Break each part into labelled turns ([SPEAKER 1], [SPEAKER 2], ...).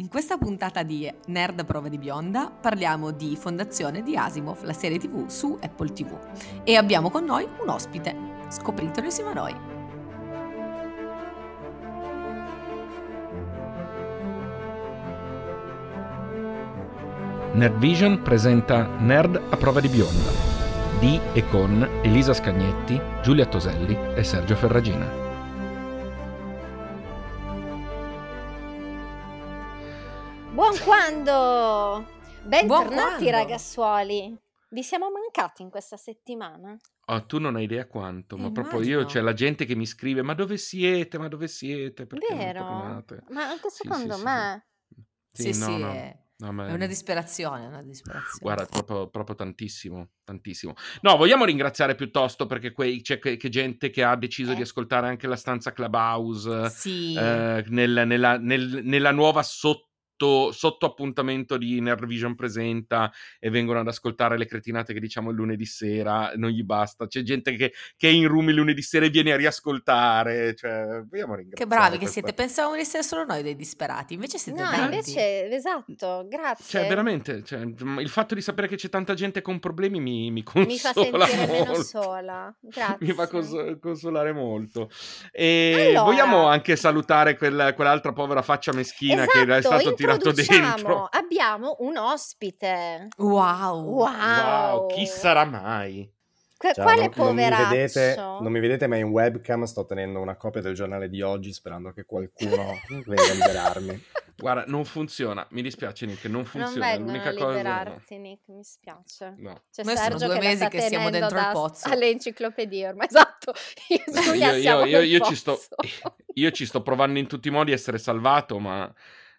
[SPEAKER 1] In questa puntata di Nerd Prova di Bionda parliamo di Fondazione di Asimov, la serie TV su Apple TV. E abbiamo con noi un ospite. Scopritelo insieme a noi.
[SPEAKER 2] Nerdvision presenta Nerd a prova di bionda di e con Elisa Scagnetti, Giulia Toselli e Sergio Ferragina.
[SPEAKER 3] Buon quando! Bentornati
[SPEAKER 1] Buon
[SPEAKER 3] ragazzuoli! Vi siamo mancati in questa settimana?
[SPEAKER 2] Oh, tu non hai idea quanto, ma
[SPEAKER 1] Eh,
[SPEAKER 2] proprio io
[SPEAKER 1] immagino.
[SPEAKER 2] c'è la gente che mi scrive: Ma dove siete? Ma dove siete? Perché
[SPEAKER 3] Vero?
[SPEAKER 2] tornate?"
[SPEAKER 3] Ma anche
[SPEAKER 2] Sì,
[SPEAKER 3] secondo
[SPEAKER 2] sì, sì,
[SPEAKER 3] me.
[SPEAKER 1] Sì, sì,
[SPEAKER 2] no, no,
[SPEAKER 1] è,
[SPEAKER 2] no, ma-
[SPEAKER 1] è una disperazione, una disperazione.
[SPEAKER 2] Guarda, proprio, proprio tantissimo, tantissimo. No, vogliamo ringraziare piuttosto perché quei- c'è che, che gente che ha deciso
[SPEAKER 3] Eh.
[SPEAKER 2] di ascoltare anche la stanza Clubhouse
[SPEAKER 1] Sì,
[SPEAKER 2] eh, nel- nella, nel- nella nuova sotto, sotto appuntamento di Nerdvision Presenta e vengono ad ascoltare le cretinate che diciamo il lunedì sera, non gli basta. C'è gente che, che è in room il lunedì sera e viene a riascoltare. Cioè, vogliamo ringraziare.
[SPEAKER 1] che bravi che
[SPEAKER 2] questa-
[SPEAKER 1] siete. Pensavamo di essere solo noi dei disperati, invece siete
[SPEAKER 3] No,
[SPEAKER 1] tanti.
[SPEAKER 3] invece, esatto, grazie.
[SPEAKER 2] Cioè, veramente, cioè, il fatto di sapere che c'è tanta gente con problemi mi, mi
[SPEAKER 3] Mi fa
[SPEAKER 2] consola
[SPEAKER 3] sentire meno
[SPEAKER 2] molto.
[SPEAKER 3] sola. Grazie.
[SPEAKER 2] Mi fa cons- consolare molto. E
[SPEAKER 3] Allora-
[SPEAKER 2] vogliamo anche salutare quel- quell'altra povera faccia meschina che è
[SPEAKER 3] Esatto,
[SPEAKER 2] stato tirato
[SPEAKER 3] introduciamo.
[SPEAKER 2] dentro.
[SPEAKER 3] Abbiamo un ospite.
[SPEAKER 1] Wow.
[SPEAKER 3] Wow.
[SPEAKER 2] Wow, chi sarà mai?
[SPEAKER 3] Que-
[SPEAKER 4] Ciao,
[SPEAKER 3] quale
[SPEAKER 4] non, non mi
[SPEAKER 3] poveraccio?
[SPEAKER 4] vedete, non mi vedete, ma in webcam sto tenendo una copia del giornale di oggi sperando che qualcuno venga a liberarmi.
[SPEAKER 2] Guarda, non funziona. Mi dispiace, Nick, non
[SPEAKER 3] Non
[SPEAKER 2] funziona.
[SPEAKER 3] vengono
[SPEAKER 2] L'unica
[SPEAKER 3] a
[SPEAKER 2] cosa.
[SPEAKER 3] liberarti, Nick, mi spiace.
[SPEAKER 2] No.
[SPEAKER 3] C'è
[SPEAKER 1] Noi sono
[SPEAKER 3] Sergio
[SPEAKER 1] due
[SPEAKER 3] che la
[SPEAKER 1] mesi che siamo dentro il
[SPEAKER 3] da-
[SPEAKER 1] pozzo.
[SPEAKER 3] alle enciclopedie ormai, esatto. Io,
[SPEAKER 2] io, io- io ci sto,
[SPEAKER 3] pozzo.
[SPEAKER 2] io ci sto provando in tutti i modi a essere salvato, ma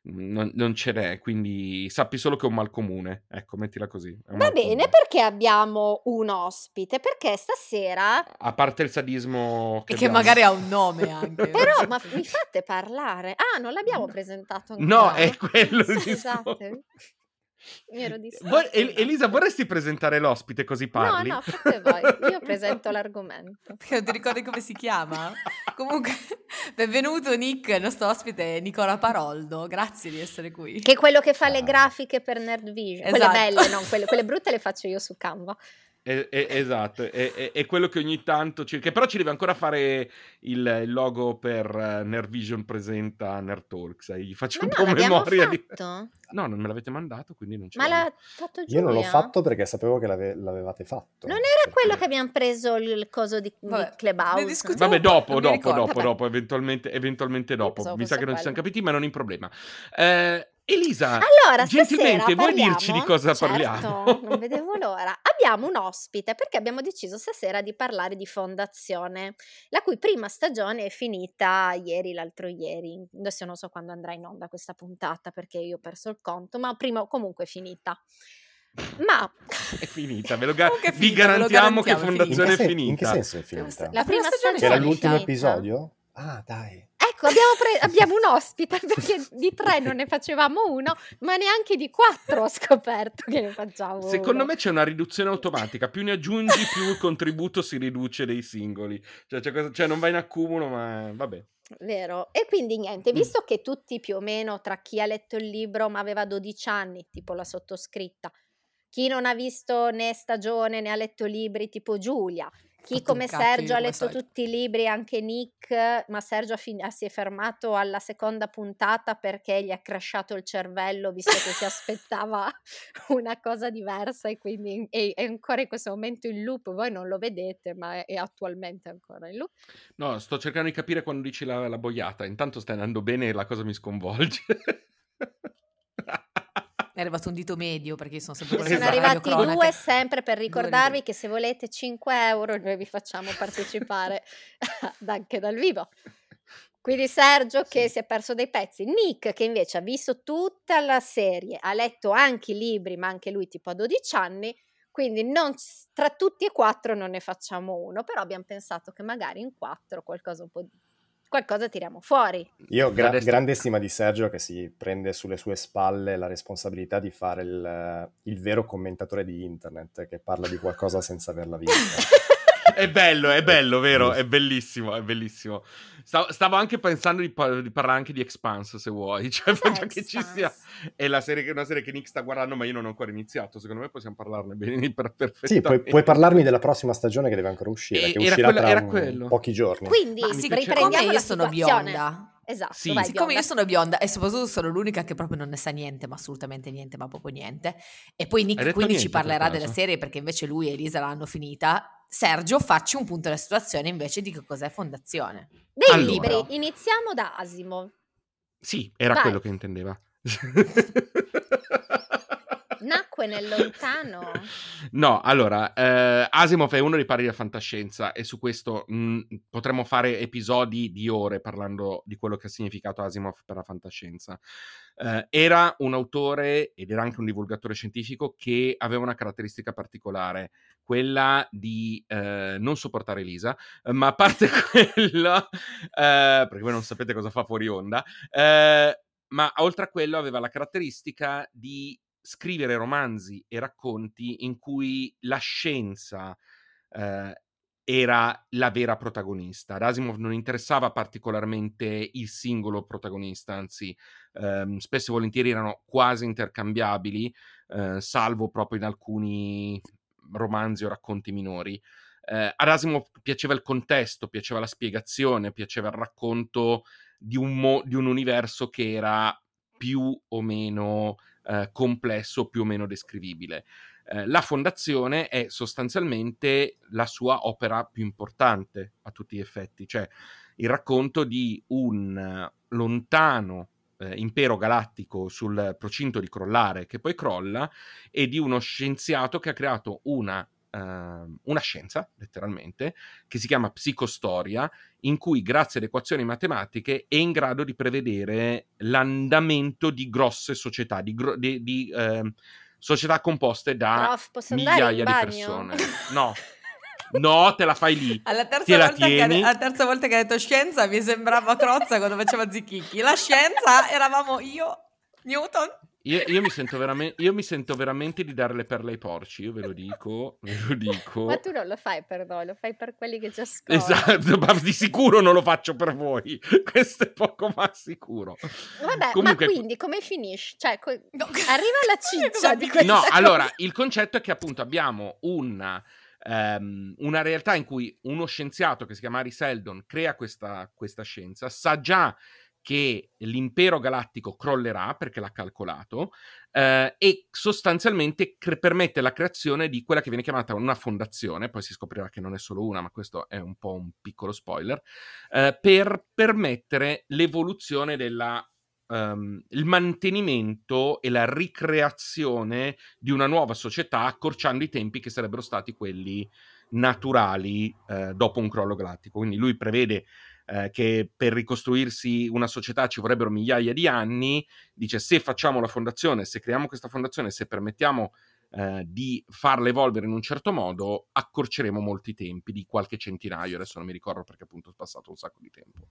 [SPEAKER 2] non, non ce n'è. Quindi sappi solo che è un mal comune. Ecco, mettila così.
[SPEAKER 3] Va bene,
[SPEAKER 2] comune.
[SPEAKER 3] perché abbiamo un ospite? Perché stasera...
[SPEAKER 2] A parte il sadismo che,
[SPEAKER 1] E che magari ha un nome anche.
[SPEAKER 3] Però, ma mi fate parlare? Ah, non l'abbiamo presentato ancora.
[SPEAKER 2] No, è quello il
[SPEAKER 3] Scusate. Mi ero distratta.
[SPEAKER 2] Vuoi- El- Elisa, vorresti presentare l'ospite così parli?
[SPEAKER 3] No, no, fate voi. Io presento l'argomento.
[SPEAKER 1] Perché non ti ricordi come si chiama? Comunque, benvenuto Nick, il nostro ospite è Nicola Paroldo, grazie di essere qui.
[SPEAKER 3] Che è quello che fa le
[SPEAKER 4] Ah.
[SPEAKER 3] grafiche per Nerdvision. Quelle
[SPEAKER 1] Esatto.
[SPEAKER 3] belle, no, quelle, quelle brutte le faccio io su Canva.
[SPEAKER 2] Eh, eh, esatto, è, è- è quello che ogni tanto ci... che però ci deve ancora fare il, il logo per eh, Nerdvision presenta Nerd Talk, sai, gli faccio
[SPEAKER 3] Ma
[SPEAKER 2] un
[SPEAKER 3] no,
[SPEAKER 2] po'
[SPEAKER 3] l'abbiamo
[SPEAKER 2] memoria di...
[SPEAKER 3] fatto?
[SPEAKER 2] No, non me l'avete mandato, quindi non c'è.
[SPEAKER 3] Ma l'ha fatto Giulia?
[SPEAKER 4] Io non l'ho fatto perché sapevo che l'ave- l'avevate fatto.
[SPEAKER 3] Non era quello che abbiamo preso il coso di, di
[SPEAKER 1] Vabbè,
[SPEAKER 3] Clubhouse?
[SPEAKER 2] Vabbè, dopo, dopo, dopo, dopo, eventualmente, eventualmente dopo. Mi sa che non ci siamo
[SPEAKER 3] quello.
[SPEAKER 2] capiti, ma non è un problema. Eh, Elisa,
[SPEAKER 3] Allora,
[SPEAKER 2] gentilmente,
[SPEAKER 3] stasera
[SPEAKER 2] vuoi
[SPEAKER 3] parliamo-
[SPEAKER 2] dirci di cosa
[SPEAKER 3] Certo,
[SPEAKER 2] parliamo?
[SPEAKER 3] non vedevo l'ora. Abbiamo un ospite perché abbiamo deciso stasera di parlare di Fondazione, la cui prima stagione è finita ieri, l'altro ieri. Adesso non so quando andrà in onda questa puntata perché io ho perso il conto, ma prima comunque è finita. Ma
[SPEAKER 2] È finita, ve lo ga-
[SPEAKER 1] Comunque è
[SPEAKER 2] vi
[SPEAKER 1] finita, ve lo
[SPEAKER 2] garantiamo che
[SPEAKER 1] garantiamo, è
[SPEAKER 4] In
[SPEAKER 2] Fondazione
[SPEAKER 4] che,
[SPEAKER 2] è
[SPEAKER 4] sen- in che
[SPEAKER 2] finita.
[SPEAKER 4] senso è finita?
[SPEAKER 3] la prima stagione è
[SPEAKER 4] Era
[SPEAKER 3] finita.
[SPEAKER 4] l'ultimo episodio? Ah, dai.
[SPEAKER 3] Ecco, abbiamo, pre- abbiamo un ospite perché di tre non ne facevamo uno, ma neanche di quattro ho scoperto che ne facciamo
[SPEAKER 2] Secondo
[SPEAKER 3] uno.
[SPEAKER 2] me c'è una riduzione automatica, più ne aggiungi più il contributo si riduce dei singoli. Cioè, cosa- cioè, non va in accumulo, ma vabbè.
[SPEAKER 3] Vero. E quindi niente,
[SPEAKER 2] Mm.
[SPEAKER 3] visto che tutti più o meno tra chi ha letto il libro ma aveva 12 anni, tipo la sottoscritta, chi non ha visto né stagione né ha letto libri, tipo Giulia, chi come Sergio ha letto tutti i libri, anche Nick, ma Sergio ha fin- ah, si è fermato alla seconda puntata perché gli è crashato il cervello visto che si aspettava una cosa diversa e quindi è, è ancora in questo momento in loop. Voi non lo vedete, ma è, è attualmente ancora in loop.
[SPEAKER 2] No, sto cercando di capire quando dici la, la boiata. Intanto stai andando bene e la cosa mi sconvolge.
[SPEAKER 1] È arrivato un dito medio perché sono sempre
[SPEAKER 3] Ne
[SPEAKER 1] quelle
[SPEAKER 3] sono arrivati due sempre per ricordarvi che se volete 5 euro noi vi facciamo partecipare anche dal vivo. Quindi Sergio che si è perso dei pezzi, Nick che invece ha visto tutta la serie, ha letto anche i libri, ma anche lui tipo a 12 anni, quindi non- tra tutti e quattro non ne facciamo uno, però abbiamo pensato che magari in quattro qualcosa un po' di- qualcosa tiriamo fuori.
[SPEAKER 4] Io gra- grande stima di Sergio che si prende sulle sue spalle la responsabilità di fare il, il vero commentatore di internet che parla di qualcosa senza averla vista.
[SPEAKER 2] è bello, è bello, vero? È bellissimo, è bellissimo. Stavo, stavo anche pensando di, par- di, parlare anche di Expanse, se vuoi. Cioè, già che ci sia... È la serie, una serie che Nick sta guardando, ma io non ho ancora iniziato. Secondo me possiamo parlarne bene per, perfettamente.
[SPEAKER 4] Sì, puoi, puoi, parlarmi della prossima stagione che deve ancora uscire, e, che uscirà quello, tra un, pochi giorni.
[SPEAKER 3] Quindi, sì, riprendiamo io sono bionda.
[SPEAKER 1] Esatto, sì. vai, siccome io sono bionda e soprattutto sono l'unica che proprio non ne sa niente, ma assolutamente niente, ma proprio niente. E poi Nick quindi ci parlerà della serie perché invece lui e Elisa l'hanno finita. Sergio, facci un punto della situazione invece di che cos'è Fondazione.
[SPEAKER 3] Dei allora. libri, iniziamo da Asimov.
[SPEAKER 2] Sì, era vai. quello che intendeva.
[SPEAKER 3] Nacque nel lontano?
[SPEAKER 2] No, allora, eh, Asimov è uno dei pari della fantascienza e su questo mh, mm, potremmo fare episodi di ore parlando di quello che ha significato Asimov per la fantascienza. Eh, era un autore ed era anche un divulgatore scientifico che aveva una caratteristica particolare, quella di eh, non sopportare Elisa, ma a parte quello, eh, perché voi non sapete cosa fa fuori onda, eh, ma oltre a quello aveva la caratteristica di scrivere romanzi e racconti in cui la scienza eh, era la vera protagonista. Ad Asimov non interessava particolarmente il singolo protagonista, anzi ehm, spesso e volentieri erano quasi intercambiabili, eh, salvo proprio in alcuni romanzi o racconti minori. Eh, ad Asimov piaceva il contesto, piaceva la spiegazione, piaceva il racconto di un, mo- di un universo che era più o meno eh, complesso, più o meno descrivibile. Eh, la fondazione è sostanzialmente la sua opera più importante a tutti gli effetti, cioè il racconto di un lontano eh, impero galattico sul procinto di crollare che poi crolla e di uno scienziato che ha creato una una scienza, letteralmente, che si chiama psicostoria, in cui grazie ad equazioni matematiche è in grado di prevedere l'andamento di grosse società, di, gro- di, di uh, società composte da
[SPEAKER 3] Prof,
[SPEAKER 2] migliaia di persone. No. No, te la fai lì.
[SPEAKER 1] Alla terza, volta che, alla terza volta che ha detto scienza mi sembrava Crozza quando faceva Zicchicchi. La scienza eravamo io, Newton,
[SPEAKER 2] io, io, mi io, mi sento veramente di dare le perle ai porci, io ve lo dico, ve lo dico.
[SPEAKER 3] Ma tu non lo fai per noi, lo fai per quelli che ci ascoltano.
[SPEAKER 2] Esatto, ma di sicuro non lo faccio per voi, questo è poco ma sicuro.
[SPEAKER 3] Vabbè, Comunque, ma quindi come finisce? Cioè, co- arriva la ciccia di questa
[SPEAKER 2] No,
[SPEAKER 3] cosa.
[SPEAKER 2] allora, il concetto è che appunto abbiamo una... Um, una realtà in cui uno scienziato che si chiama Harry Seldon crea questa, questa scienza, sa già che l'impero galattico crollerà perché l'ha calcolato eh, e sostanzialmente cre- permette la creazione di quella che viene chiamata una fondazione, poi si scoprirà che non è solo una, ma questo è un po' un piccolo spoiler, eh, per permettere l'evoluzione della Um, il mantenimento e la ricreazione di una nuova società accorciando i tempi che sarebbero stati quelli naturali eh, dopo un crollo galattico. Quindi lui prevede eh, che per ricostruirsi una società ci vorrebbero migliaia di anni, dice se facciamo la fondazione, se creiamo questa fondazione, se permettiamo eh, di farla evolvere in un certo modo, accorceremo molti tempi, di qualche centinaio, adesso non mi ricordo perché appunto è passato un sacco di tempo.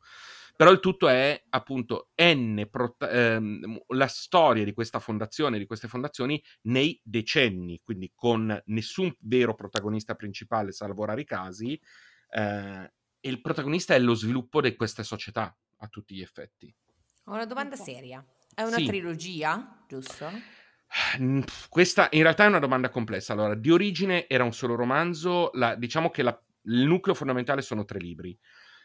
[SPEAKER 2] Però il tutto è appunto N, prota- ehm, la storia di questa fondazione, di queste fondazioni nei decenni, quindi con nessun vero protagonista principale, salvo rari casi, eh, e il protagonista è lo sviluppo di queste società a tutti gli effetti.
[SPEAKER 1] Ho una domanda seria. È una sì. trilogia, giusto?
[SPEAKER 2] Questa in realtà è una domanda complessa. Allora, di origine era un solo romanzo, la, diciamo che la, il nucleo fondamentale sono tre libri.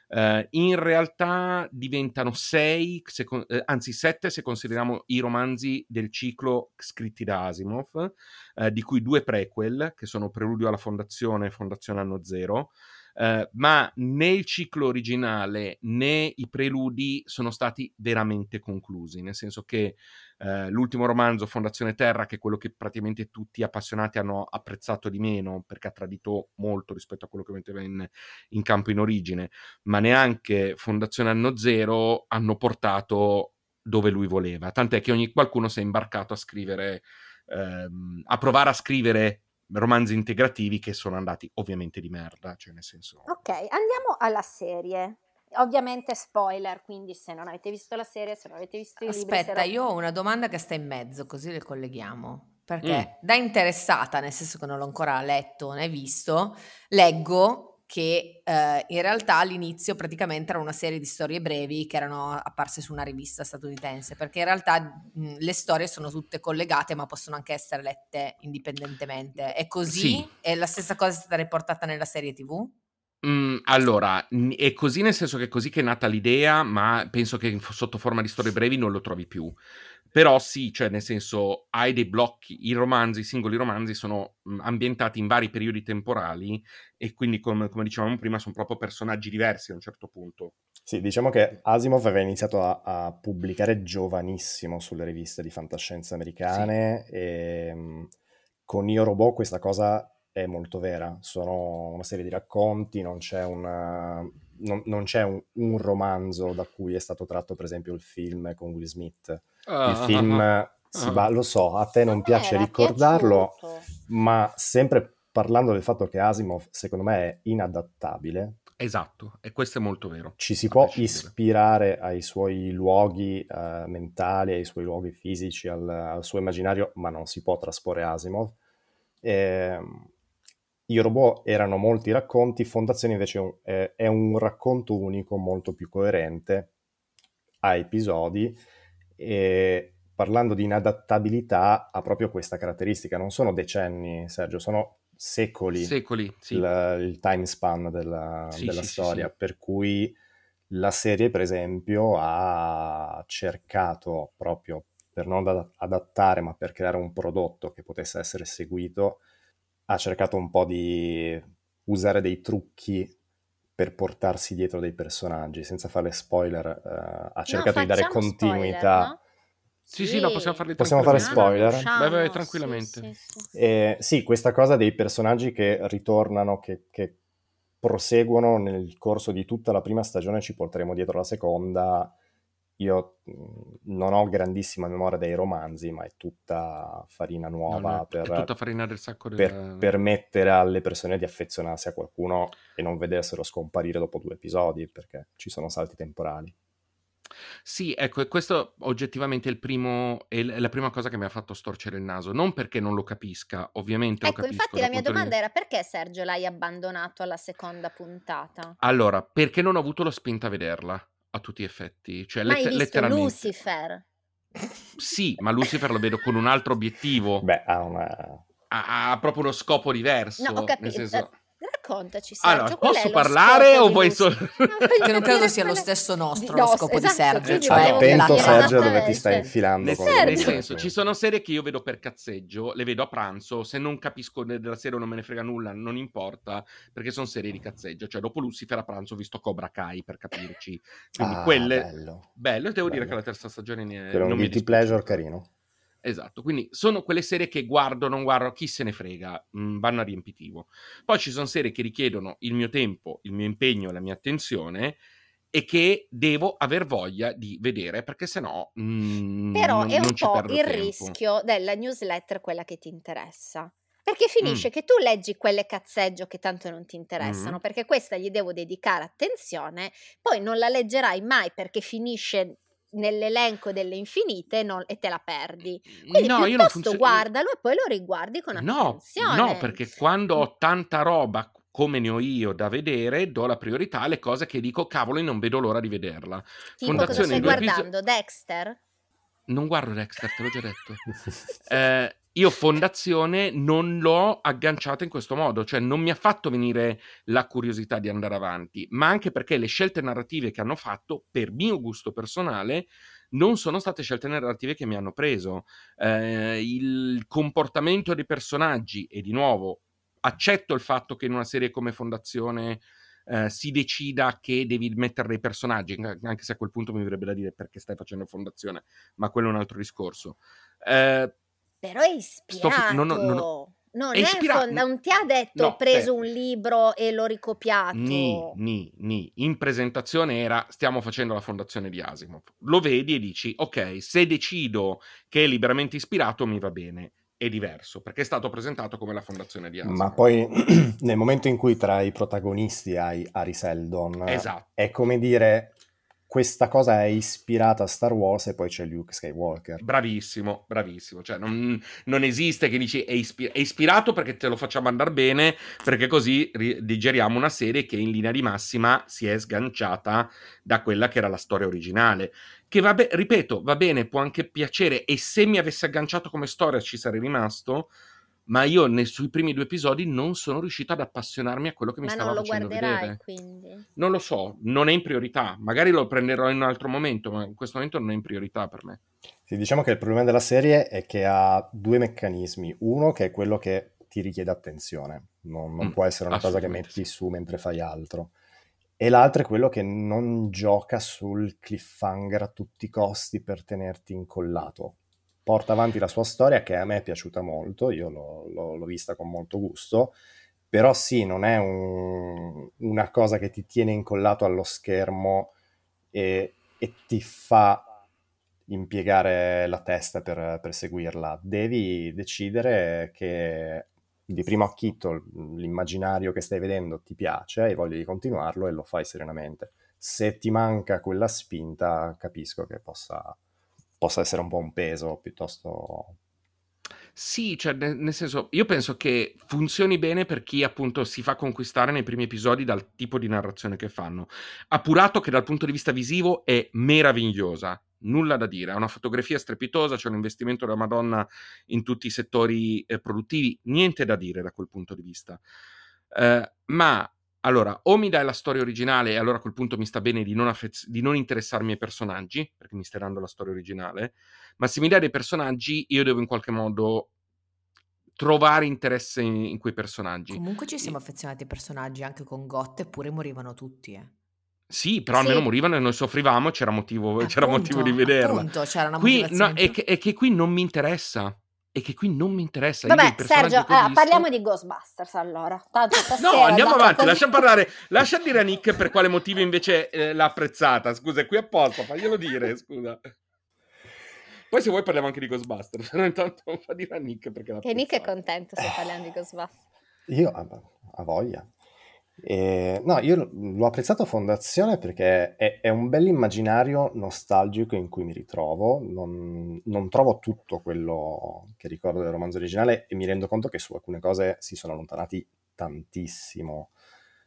[SPEAKER 2] Uh, in realtà diventano sei, se, eh, anzi sette se consideriamo i romanzi del ciclo scritti da Asimov, uh, di cui due prequel, che sono Preludio alla Fondazione e Fondazione Anno Zero, Uh, ma né il ciclo originale né i preludi sono stati veramente conclusi, nel senso che uh, l'ultimo romanzo, Fondazione Terra, che è quello che praticamente tutti appassionati hanno apprezzato di meno, perché ha tradito molto rispetto a quello che metteva in, in campo in origine, ma neanche Fondazione Anno Zero hanno portato dove lui voleva, tant'è che ogni, qualcuno si è imbarcato a scrivere, ehm, a provare a scrivere romanzi integrativi che sono andati ovviamente di merda, cioè nel senso...
[SPEAKER 3] Ok, andiamo alla serie. Ovviamente spoiler, quindi se non avete visto la serie, se non avete visto i
[SPEAKER 1] Aspetta,
[SPEAKER 3] libri... Aspetta,
[SPEAKER 1] io ho una domanda che sta in mezzo, così le colleghiamo. Perché mm. da interessata, nel senso che non l'ho ancora letto né visto, leggo che eh, in realtà all'inizio praticamente era una serie di storie brevi che erano apparse su una rivista statunitense, perché in realtà mh, le storie sono tutte collegate ma possono anche essere lette indipendentemente. È così? Sì. E la stessa cosa è stata riportata nella serie TV?
[SPEAKER 2] Mm, allora, è così nel senso che è così che è nata l'idea, ma penso che sotto forma di storie brevi non lo trovi più. Però sì, cioè nel senso hai dei blocchi, i romanzi, i singoli romanzi sono mhmm, ambientati in vari periodi temporali e quindi come, come dicevamo prima sono proprio personaggi diversi a un certo punto.
[SPEAKER 4] Sì, diciamo che Asimov aveva iniziato a, a pubblicare giovanissimo sulle riviste di fantascienza americane sì. e ehm, con Io Robot questa cosa è molto vera, sono una serie di racconti, non c'è, una, non, non c'è un, un romanzo da cui è stato tratto per esempio il film con Will Smith il ah, film ah, ah. si va, lo so, a te non piace ricordarlo, ma sempre parlando del fatto che Asimov secondo me è inadattabile.
[SPEAKER 2] Esatto, e questo è molto vero.
[SPEAKER 4] Ci si può ispirare ai suoi luoghi uh, mentali, ai suoi luoghi fisici, al, al, suo immaginario, ma non si può trasporre Asimov. E, ehm, I robot erano molti racconti, Fondazione invece è un, è, è un racconto unico, molto più coerente, a episodi, e parlando di inadattabilità ha proprio questa caratteristica, non sono decenni, Sergio, sono secoli,
[SPEAKER 2] secoli sì.
[SPEAKER 4] il, il, time span della, sì, della sì, storia, per cui la serie, per esempio, ha cercato proprio per non adattare, ma per creare un prodotto che potesse essere seguito, ha cercato un po' di usare dei trucchi per portarsi dietro dei personaggi, senza fare spoiler, uh, ha cercato no, di dare continuità. Spoiler, no?
[SPEAKER 2] Sì, sì, no, possiamo farli
[SPEAKER 4] Possiamo fare spoiler?
[SPEAKER 2] No, vai, vai, tranquillamente.
[SPEAKER 4] Sì, sì, sì. Eh, sì, questa cosa dei personaggi che ritornano, che, che, proseguono nel corso di tutta la prima stagione, ci porteremo dietro la seconda, io non ho grandissima memoria dei romanzi, ma è tutta farina nuova
[SPEAKER 2] no, per, tutta farina del sacco
[SPEAKER 4] del... per permettere alle persone di affezionarsi a qualcuno e non vederselo scomparire dopo due episodi, perché ci sono salti temporali.
[SPEAKER 2] Sì, ecco, e questo oggettivamente è, il primo, è la prima cosa che mi ha fatto storcere il naso, non perché non lo capisca, ovviamente
[SPEAKER 3] ecco,
[SPEAKER 2] lo capisco.
[SPEAKER 3] infatti la mia domanda di... era perché Sergio l'hai abbandonato alla seconda puntata?
[SPEAKER 2] Allora, perché non ho avuto la spinta a vederla a tutti gli effetti. Cioè,
[SPEAKER 3] ma let- hai visto Lucifer?
[SPEAKER 2] Sì, ma Lucifer lo vedo con un altro obiettivo.
[SPEAKER 4] Beh, ha una...
[SPEAKER 2] Ha, ha proprio uno scopo diverso.
[SPEAKER 3] No, ho capito. Senso... Raccontaci, Sergio,
[SPEAKER 2] allora, posso parlare o vuoi solo...
[SPEAKER 1] che non credo sia lo stesso nostro lo scopo esatto, di Sergio.
[SPEAKER 4] Cioè attento Sergio dove ti stai infilando.
[SPEAKER 2] Nel, nel senso, ci sono serie che io vedo per cazzeggio, le vedo a pranzo, se non capisco della serie o non me ne frega nulla, non importa, perché sono serie di cazzeggio. Cioè, dopo Lucifer a pranzo ho visto Cobra Kai, per capirci. Quindi
[SPEAKER 4] ah,
[SPEAKER 2] quelle...
[SPEAKER 4] Bello.
[SPEAKER 2] Bello, e devo bello. dire che la terza stagione ne
[SPEAKER 4] è... un guilty pleasure carino.
[SPEAKER 2] Esatto, quindi sono quelle serie che guardo, non guardo, chi se ne frega, mh, mm, vanno a riempitivo. Poi ci sono serie che richiedono il mio tempo, il mio impegno, la mia attenzione e che devo aver voglia di vedere perché sennò mh,
[SPEAKER 3] mm, Però non, è un po' il
[SPEAKER 2] tempo.
[SPEAKER 3] rischio della newsletter quella che ti interessa. Perché finisce mm. che tu leggi quelle cazzeggio che tanto non ti interessano, mm. perché questa gli devo dedicare attenzione, poi non la leggerai mai perché finisce nell'elenco delle infinite non, e te la perdi. Quindi no, io non funziona... guardalo e poi lo riguardi con attenzione.
[SPEAKER 2] No, no, perché quando ho tanta roba come ne ho io da vedere, do la priorità alle cose che dico, cavolo, io non vedo l'ora di vederla.
[SPEAKER 3] Tipo Fondazione cosa stai guardando? Episodi... Dexter?
[SPEAKER 2] Non guardo Dexter, te l'ho già detto. eh, io Fondazione non l'ho agganciata in questo modo, cioè non mi ha fatto venire la curiosità di andare avanti, ma anche perché le scelte narrative che hanno fatto, per mio gusto personale, non sono state scelte narrative che mi hanno preso. Eh, il comportamento dei personaggi, e di nuovo, accetto il fatto che in una serie come Fondazione eh, si decida che devi mettere dei personaggi, anche se a quel punto mi verrebbe da dire perché stai facendo Fondazione, ma quello è un altro discorso. Eh,
[SPEAKER 3] però è ispirato. Sto, non, non, non, non è, ispirato. Fonda, non ti ha detto no, ho preso eh. un libro e l'ho ricopiato.
[SPEAKER 2] Ni, ni, ni. In presentazione era stiamo facendo la fondazione di Asimov. Lo vedi e dici ok, se decido che è liberamente ispirato mi va bene. È diverso perché è stato presentato come la fondazione di Asimov.
[SPEAKER 4] Ma poi nel momento in cui tra i protagonisti hai Ari Seldon,
[SPEAKER 2] esatto.
[SPEAKER 4] è come dire questa cosa è ispirata a Star Wars e poi c'è Luke Skywalker.
[SPEAKER 2] Bravissimo, bravissimo. Cioè, non, non esiste che dici è, ispir- è, ispirato perché te lo facciamo andare bene, perché così ri- digeriamo una serie che in linea di massima si è sganciata da quella che era la storia originale. Che va be- ripeto, va bene, può anche piacere, e se mi avesse agganciato come storia ci sarei rimasto, ma io nei, sui primi due episodi non sono riuscito ad appassionarmi a quello che mi ma stava facendo vedere. Ma non lo guarderai quindi? Non lo so, non è in priorità. Magari lo prenderò in un altro momento, ma in questo momento non è in priorità per me.
[SPEAKER 4] Sì, diciamo che il problema della serie è che ha due meccanismi. Uno che è quello che ti richiede attenzione, non, non mm, può essere una cosa che metti sì. su mentre fai altro. E l'altro è quello che non gioca sul cliffhanger a tutti i costi per tenerti incollato porta avanti la sua storia che a me è piaciuta molto, io l'ho, l'ho, l'ho vista con molto gusto, però sì, non è un, una cosa che ti tiene incollato allo schermo e, e ti fa impiegare la testa per, per, seguirla. Devi decidere che di primo acchito l'immaginario che stai vedendo ti piace, hai voglia di continuarlo e lo fai serenamente. Se ti manca quella spinta, capisco che possa possa essere un po' un peso piuttosto...
[SPEAKER 2] Sì, cioè nel, senso, io penso che funzioni bene per chi appunto si fa conquistare nei primi episodi dal tipo di narrazione che fanno. Appurato che dal punto di vista visivo è meravigliosa, nulla da dire, ha una fotografia strepitosa, c'è un investimento della Madonna in tutti i settori eh, produttivi, niente da dire da quel punto di vista. Eh, ma allora, o mi dai la storia originale e allora a quel punto mi sta bene di non, affez- di non, interessarmi ai personaggi, perché mi stai dando la storia originale, ma se mi dai dei personaggi io devo in qualche modo trovare interesse in, in quei personaggi.
[SPEAKER 1] Comunque ci siamo affezionati ai personaggi anche con Got, eppure morivano tutti, eh.
[SPEAKER 2] Sì, però sì. almeno morivano e noi soffrivamo, c'era motivo, appunto, c'era motivo di vederla.
[SPEAKER 1] Appunto, c'era una
[SPEAKER 2] qui, no, è, che, è che qui non mi interessa e che qui non mi interessa.
[SPEAKER 3] Vabbè, Sergio, eh, visto... parliamo di Ghostbusters allora. Tanto
[SPEAKER 2] no, andiamo avanti, così... lascia parlare. Lascia dire a Nick per quale motivo invece eh, l'ha apprezzata. Scusa, è qui apposta, faglielo dire, scusa. Poi se vuoi parliamo anche di Ghostbusters, però intanto fa dire a Nick perché l'ha
[SPEAKER 3] Che Nick è contento se parliamo di Ghostbusters.
[SPEAKER 4] Io, a voglia. E, no, io l'ho apprezzato Fondazione perché è, è un bel immaginario nostalgico in cui mi ritrovo. Non, non, trovo tutto quello che ricordo del romanzo originale e mi rendo conto che su alcune cose si sono allontanati tantissimo.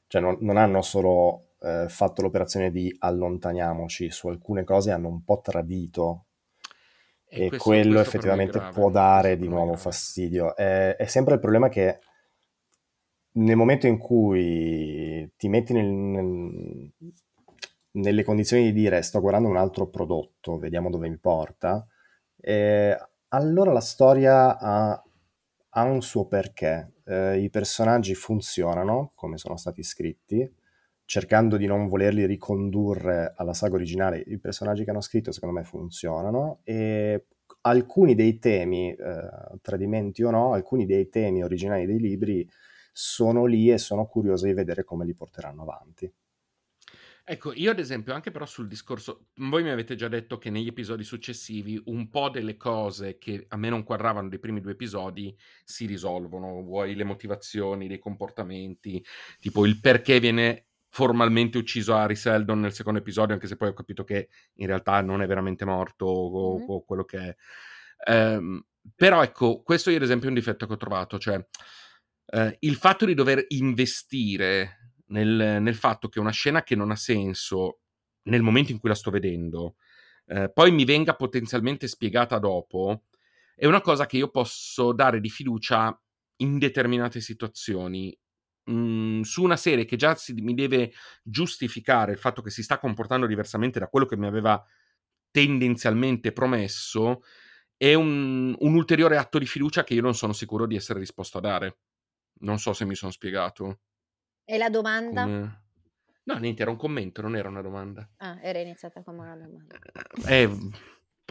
[SPEAKER 4] Cioè, non, non hanno solo eh, fatto l'operazione di allontaniamoci, su alcune cose hanno un po' tradito. E, e questo, quello questo effettivamente può dare di nuovo fastidio. È, è sempre il problema che nel momento in cui ti metti nel, nel, nelle condizioni di dire sto guardando un altro prodotto, vediamo dove mi porta, eh, allora la storia ha, ha, un suo perché. Eh, I personaggi funzionano come sono stati scritti, cercando di non volerli ricondurre alla saga originale. I personaggi che hanno scritto secondo me funzionano e alcuni dei temi, eh, tradimenti o no, alcuni dei temi originali dei libri sono lì e sono curioso di vedere come li porteranno avanti.
[SPEAKER 2] Ecco, io ad esempio, anche però sul discorso, voi mi avete già detto che negli episodi successivi un po' delle cose che a me non quadravano dei primi due episodi si risolvono, vuoi le motivazioni, dei comportamenti, tipo il perché viene formalmente ucciso Harry Seldon nel secondo episodio, anche se poi ho capito che in realtà non è veramente morto o, mm-hmm. o quello che è. Um, però ecco, questo io ad esempio è un difetto che ho trovato, cioè eh, il fatto di dover investire nel, nel, fatto che una scena che non ha senso nel momento in cui la sto vedendo, eh, poi mi venga potenzialmente spiegata dopo, è una cosa che io posso dare di fiducia in determinate situazioni. Mm, su una serie che già si, mi deve giustificare il fatto che si sta comportando diversamente da quello che mi aveva tendenzialmente promesso, è un, un ulteriore atto di fiducia che io non sono sicuro di essere disposto a dare. Non so se mi sono spiegato.
[SPEAKER 3] E la domanda?
[SPEAKER 2] Come... No, niente, era un commento, non era una domanda.
[SPEAKER 3] Ah, era iniziata come una domanda.
[SPEAKER 2] Eh, eh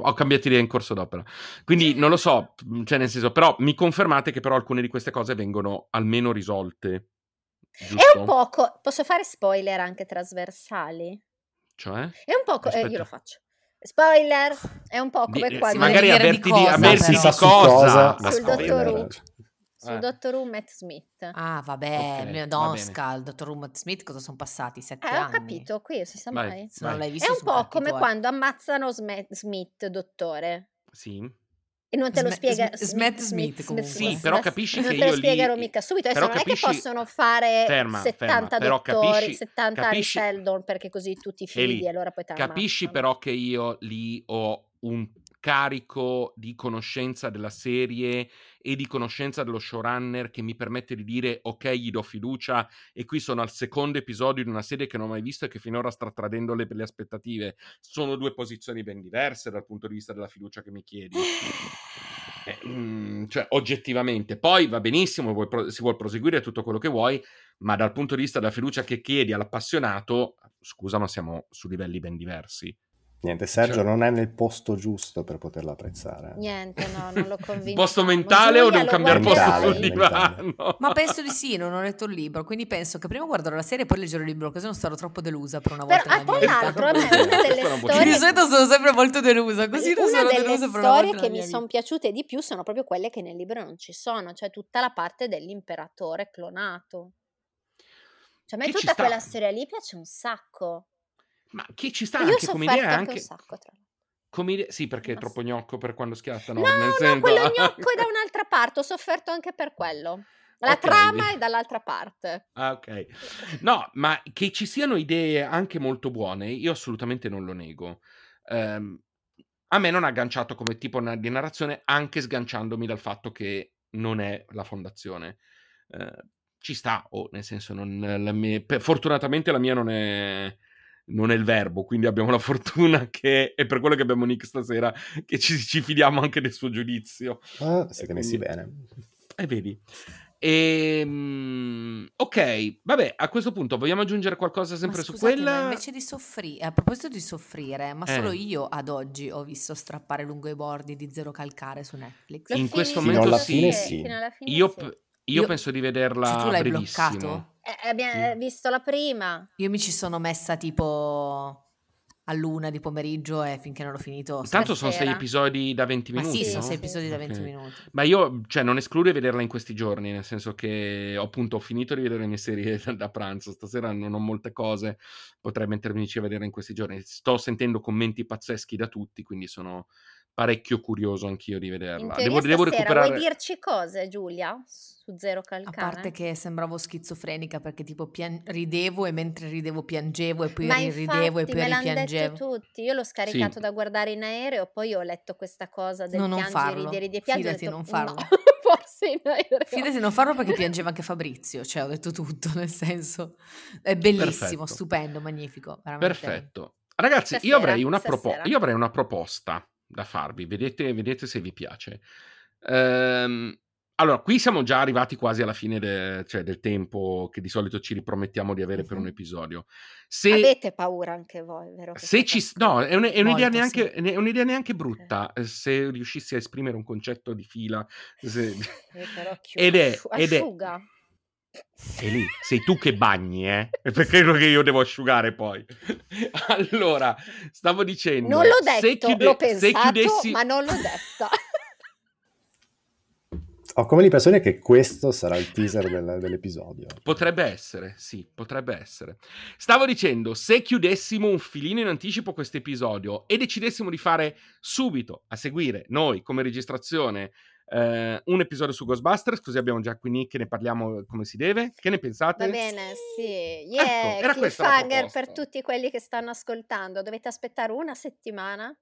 [SPEAKER 2] ho cambiato idea in corso d'opera. Quindi non lo so, cioè nel senso, però mi confermate che però alcune di queste cose vengono almeno risolte.
[SPEAKER 3] Giusto? È un poco, posso fare spoiler anche trasversali?
[SPEAKER 2] Cioè?
[SPEAKER 3] È un po', eh, io lo faccio. Spoiler, è un po' come
[SPEAKER 2] di,
[SPEAKER 3] qua.
[SPEAKER 2] Magari avverti di, cosa, avverti di cosa,
[SPEAKER 3] sul dottor Who. Su eh. Dottor Who Matt Smith.
[SPEAKER 1] Ah, vabbè, okay, Donska, il Dottor Who Matt Smith, cosa sono passati? Sette eh,
[SPEAKER 3] anni? ho capito, qui si sa
[SPEAKER 1] vai,
[SPEAKER 3] mai.
[SPEAKER 1] Non l'hai visto
[SPEAKER 3] È un po' come quando ammazzano Smith, dottore.
[SPEAKER 2] Sì.
[SPEAKER 3] E non te lo spiega
[SPEAKER 1] Smith Smith, Smith,
[SPEAKER 2] Sì, però capisci
[SPEAKER 3] non
[SPEAKER 2] che
[SPEAKER 3] te
[SPEAKER 2] lo
[SPEAKER 3] spiegherò mica subito. Adesso non capisci... è che possono fare ferma, 70 ferma, dottori, capisci, 70 capisci... Sheldon perché così tutti figli e allora poi te
[SPEAKER 2] Capisci però che io lì ho un carico di conoscenza della serie e di conoscenza dello showrunner che mi permette di dire ok, gli do fiducia e qui sono al secondo episodio di una serie che non ho mai visto e che finora sta tradendo le, le aspettative. Sono due posizioni ben diverse dal punto di vista della fiducia che mi chiedi. Eh, mm, cioè, oggettivamente. Poi va benissimo, vuoi pro- si vuole proseguire tutto quello che vuoi, ma dal punto di vista della fiducia che chiedi all'appassionato, scusa, ma siamo su livelli ben diversi.
[SPEAKER 4] Niente, Sergio cioè... non è nel posto giusto per poterla apprezzare.
[SPEAKER 3] Niente, no, non lo convinco.
[SPEAKER 2] posto mentale o devo cambiare posto sul divano?
[SPEAKER 1] Ma penso di sì, non ho letto il libro, quindi penso che prima guarderò la serie e poi leggerò il libro, così non sarò troppo delusa per una volta. Però, ah,
[SPEAKER 3] tra l'altro, a me una delle storie...
[SPEAKER 1] Di solito sono sempre molto delusa, così non
[SPEAKER 3] una
[SPEAKER 1] sono
[SPEAKER 3] delle
[SPEAKER 1] delusa
[SPEAKER 3] per una storie che mi sono piaciute di più sono proprio quelle che nel libro non ci sono, cioè tutta la parte dell'imperatore clonato. Cioè a me che tutta quella storia lì piace un sacco.
[SPEAKER 2] Ma chi ci sta Io anche come idea anche... Un sacco, tra come idea... Sì, perché è troppo gnocco per quando schiatta,
[SPEAKER 3] no? No, Nel no, senso... quello gnocco è da un'altra parte, ho sofferto anche per quello. La okay. trama è dall'altra parte.
[SPEAKER 2] Ah, ok. No, ma che ci siano idee anche molto buone, io assolutamente non lo nego. Um, a me non ha agganciato come tipo di narrazione, anche sganciandomi dal fatto che non è la fondazione. Uh, ci sta, o oh, nel senso, non, la mia, fortunatamente la mia non è non è il verbo, quindi abbiamo la fortuna che è per quello che abbiamo Nick stasera, che ci, ci fidiamo anche del suo giudizio.
[SPEAKER 4] Ah, siete messi bene.
[SPEAKER 2] E eh, vedi. E, um, ok, vabbè, a questo punto vogliamo aggiungere qualcosa sempre
[SPEAKER 1] scusate,
[SPEAKER 2] su quella?
[SPEAKER 1] invece di soffrire, a proposito di soffrire, ma eh. solo io ad oggi ho visto strappare lungo i bordi di Zero Calcare su Netflix.
[SPEAKER 2] In questo momento sì.
[SPEAKER 4] sì.
[SPEAKER 2] Io, sì. Io, io, penso di vederla cioè, tu l'hai brevissimo. bloccato?
[SPEAKER 3] Eh, abbiamo visto la prima.
[SPEAKER 1] Io mi ci sono messa tipo a luna di pomeriggio e finché non l'ho finito.
[SPEAKER 2] Tanto sono sei episodi da 20 minuti.
[SPEAKER 1] Ma sì,
[SPEAKER 2] no?
[SPEAKER 1] sono sei episodi da 20 okay. minuti.
[SPEAKER 2] Ma io, cioè, non escludo di vederla in questi giorni, nel senso che ho appunto finito di vedere le mie serie da, da pranzo. Stasera non ho molte cose, potrei mettermi a vederla in questi giorni. Sto sentendo commenti pazzeschi da tutti, quindi sono parecchio curioso anch'io di vederla.
[SPEAKER 3] Devo, devo recuperare. Vuoi dirci cose, Giulia? Su Zero Calcare?
[SPEAKER 1] A parte che sembravo schizofrenica perché tipo pian- ridevo e mentre ridevo piangevo e poi Ma ridevo e poi me ripiangevo.
[SPEAKER 3] detto tutti. Io l'ho scaricato sì. da guardare in aereo, poi ho letto questa cosa del no, piangere, ridere, di piangere.
[SPEAKER 1] Fidati,
[SPEAKER 3] detto,
[SPEAKER 1] non farlo.
[SPEAKER 3] No, forse in aereo.
[SPEAKER 1] Fidati, non farlo perché piangeva anche Fabrizio, cioè ho detto tutto, nel senso è bellissimo, Perfetto. stupendo, magnifico. Veramente.
[SPEAKER 2] Perfetto. Ragazzi, io avrei, propo- io avrei una proposta da farvi, vedete, vedete se vi piace. Ehm, allora, qui siamo già arrivati quasi alla fine de, cioè, del tempo che di solito ci ripromettiamo di avere uh-huh. per un episodio.
[SPEAKER 3] Se, Avete paura anche voi, vero?
[SPEAKER 2] Se ci, no, è, un, è, un'idea neanche, sì. è, un'idea neanche, brutta okay. Eh, se riuscissi a esprimere un concetto di fila. Se...
[SPEAKER 3] Eh, ed è, ed è,
[SPEAKER 2] sei lì, sei tu che bagni, eh? Perché credo che io devo asciugare poi. allora, stavo dicendo...
[SPEAKER 3] Non l'ho detto, chiude- l'ho pensato, chiudessi... ma non l'ho detta.
[SPEAKER 4] Ho come l'impressione che questo sarà il teaser del, dell'episodio.
[SPEAKER 2] Potrebbe essere, sì, potrebbe essere. Stavo dicendo, se chiudessimo un filino in anticipo questo episodio e decidessimo di fare subito, a seguire, noi come registrazione, eh, un episodio su Ghostbusters, così abbiamo già qui Nick e ne parliamo come si deve. Che ne pensate?
[SPEAKER 3] Va bene, sì. Yeah, ecco, era cliffhanger per tutti quelli che stanno ascoltando. Dovete aspettare una settimana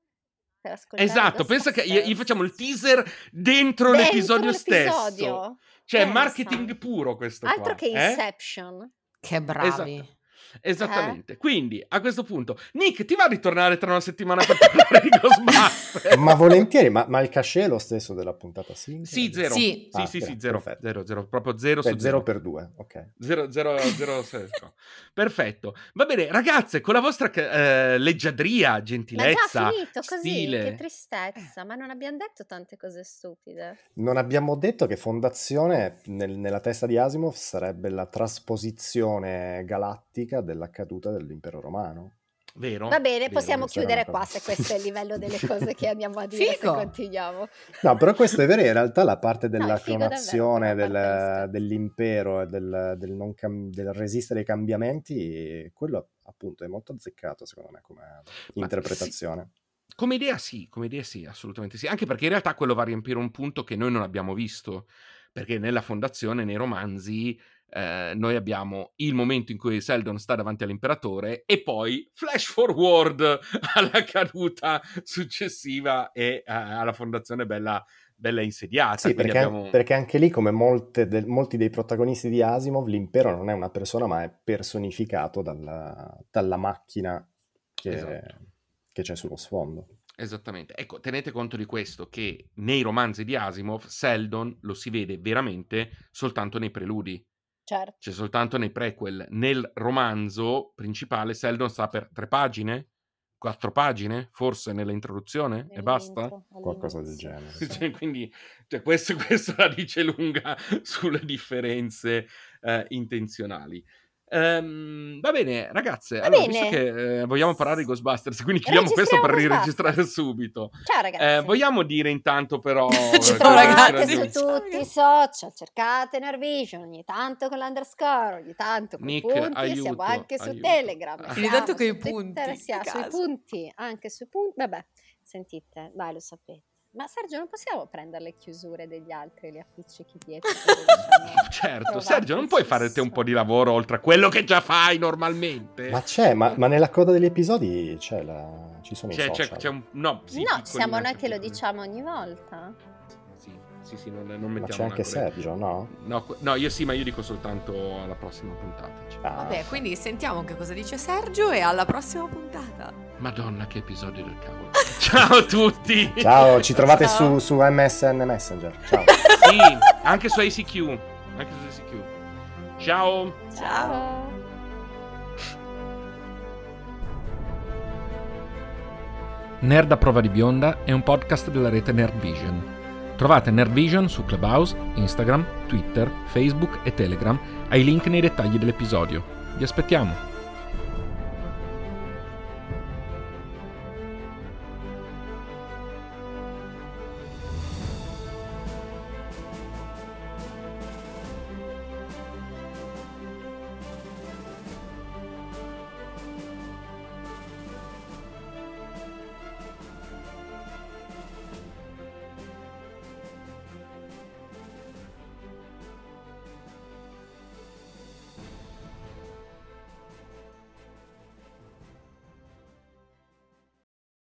[SPEAKER 3] per ascoltare.
[SPEAKER 2] Esatto, pensa che gli facciamo il teaser dentro, dentro l'episodio, l'episodio, stesso. Cioè, Pensa. marketing puro questo
[SPEAKER 3] Altro
[SPEAKER 2] qua.
[SPEAKER 3] che
[SPEAKER 2] eh?
[SPEAKER 3] Inception.
[SPEAKER 1] Eh? Che bravi.
[SPEAKER 2] Esatto. Esattamente. Eh? Quindi a questo punto, Nick, ti va a ritornare tra una settimana per parlare di Ghostbusters?
[SPEAKER 4] ma volentieri, ma, ma, il cachet è lo stesso della puntata
[SPEAKER 2] sì? Sì, zero. Sì, ah, sì, sì, sì, zero. zero, zero, proprio zero
[SPEAKER 4] Beh,
[SPEAKER 2] su zero.
[SPEAKER 4] per due, ok.
[SPEAKER 2] Zero, zero, zero, zero. Perfetto. Va bene, ragazze, con la vostra eh, leggiadria, gentilezza,
[SPEAKER 3] ma già finito così,
[SPEAKER 2] stile.
[SPEAKER 3] che tristezza, ma non abbiamo detto tante cose stupide.
[SPEAKER 4] Non abbiamo detto che Fondazione nel, nella testa di Asimov sarebbe la trasposizione galattica della caduta dell'impero romano.
[SPEAKER 2] Vero,
[SPEAKER 3] Va bene,
[SPEAKER 2] vero,
[SPEAKER 3] possiamo chiudere qua se questo è il livello delle cose che andiamo a dire se
[SPEAKER 1] Figo.
[SPEAKER 3] continuiamo.
[SPEAKER 4] No, però questo è vero, in realtà la parte
[SPEAKER 3] No,
[SPEAKER 4] della
[SPEAKER 3] davvero,
[SPEAKER 4] clonazione, del- dell'impero e del, del non cam- del resistere ai cambiamenti, quello appunto è molto azzeccato secondo me come interpretazione.
[SPEAKER 2] Come idea sì, come idea sì, assolutamente sì, anche perché in realtà quello va a riempire un punto che noi non abbiamo visto, perché nella fondazione, nei romanzi, eh, noi abbiamo il momento in cui Seldon sta davanti all'imperatore e poi flash forward alla caduta successiva e eh, alla fondazione bella, bella insediata.
[SPEAKER 4] Sì, perché,
[SPEAKER 2] abbiamo...
[SPEAKER 4] perché anche lì, come del- molti dei protagonisti di Asimov, l'impero non è una persona, ma è personificato dalla, dalla macchina che,
[SPEAKER 2] Esatto.
[SPEAKER 4] che c'è sullo sfondo.
[SPEAKER 2] Esattamente. Ecco, tenete conto di questo, che nei romanzi di Asimov Seldon lo si vede veramente soltanto nei preludi.
[SPEAKER 3] Certo.
[SPEAKER 2] C'è soltanto nei prequel. Nel romanzo principale Seldon sta per tre pagine, quattro pagine, forse nell'introduzione e basta.
[SPEAKER 4] Qualcosa del genere.
[SPEAKER 3] Sì.
[SPEAKER 2] Cioè, quindi cioè, questo, questo la dice lunga sulle differenze eh, intenzionali. Ehm, va bene, ragazze.
[SPEAKER 3] Va
[SPEAKER 2] allora,
[SPEAKER 3] bene.
[SPEAKER 2] visto che eh, vogliamo parlare di Ghostbusters, quindi chiudiamo questo per riregistrare subito.
[SPEAKER 3] Ciao ragazzi.
[SPEAKER 2] Eh, vogliamo dire intanto però...
[SPEAKER 1] Ciao,
[SPEAKER 2] che
[SPEAKER 1] ragazzi.
[SPEAKER 3] su tutti i social, cercate Nervision, ogni tanto con l'underscore, ogni tanto con i
[SPEAKER 2] Nick,
[SPEAKER 3] punti,
[SPEAKER 2] aiuto,
[SPEAKER 3] siamo anche su
[SPEAKER 2] aiuto.
[SPEAKER 3] Telegram,
[SPEAKER 2] Ogni
[SPEAKER 3] siamo
[SPEAKER 1] tanto coi
[SPEAKER 3] Twitter,
[SPEAKER 1] punti,
[SPEAKER 3] siamo
[SPEAKER 1] che
[SPEAKER 3] sui punti, anche sui punti, vabbè, sentite, dai lo sapete. Ma Sergio non possiamo prendere le chiusure degli altri e le appiccichi dietro? diciamo,
[SPEAKER 2] Certo, Sergio, non puoi fare te un po' di lavoro oltre a quello che già fai normalmente?
[SPEAKER 4] Ma c'è, ma, ma nella coda degli episodi c'è la, ci sono
[SPEAKER 2] C'è,
[SPEAKER 4] i
[SPEAKER 2] c'è,
[SPEAKER 4] social.
[SPEAKER 2] c'è un... No, sì,
[SPEAKER 3] no, siamo noi che lo diciamo ogni volta.
[SPEAKER 2] Sì, sì, sì, non, non
[SPEAKER 4] Ma
[SPEAKER 2] mettiamo
[SPEAKER 4] c'è anche. Sergio, no?
[SPEAKER 2] No, no, io sì, ma io dico soltanto alla prossima puntata. cioè.
[SPEAKER 4] Ah,
[SPEAKER 1] Vabbè, quindi sentiamo che cosa dice Sergio e alla prossima puntata.
[SPEAKER 2] Madonna, che episodio del cavolo. Ciao a tutti!
[SPEAKER 4] Ciao, ci trovate
[SPEAKER 1] Ciao.
[SPEAKER 4] su, su MSN Messenger. Ciao.
[SPEAKER 2] Sì, anche su ACQ. Anche su ACQ. Ciao!
[SPEAKER 1] Ciao.
[SPEAKER 5] Nerd a prova di bionda è un podcast della rete Nerd Vision. Trovate Nerd Vision su Clubhouse, Instagram, Twitter, Facebook e Telegram ai link nei dettagli dell'episodio. Vi aspettiamo!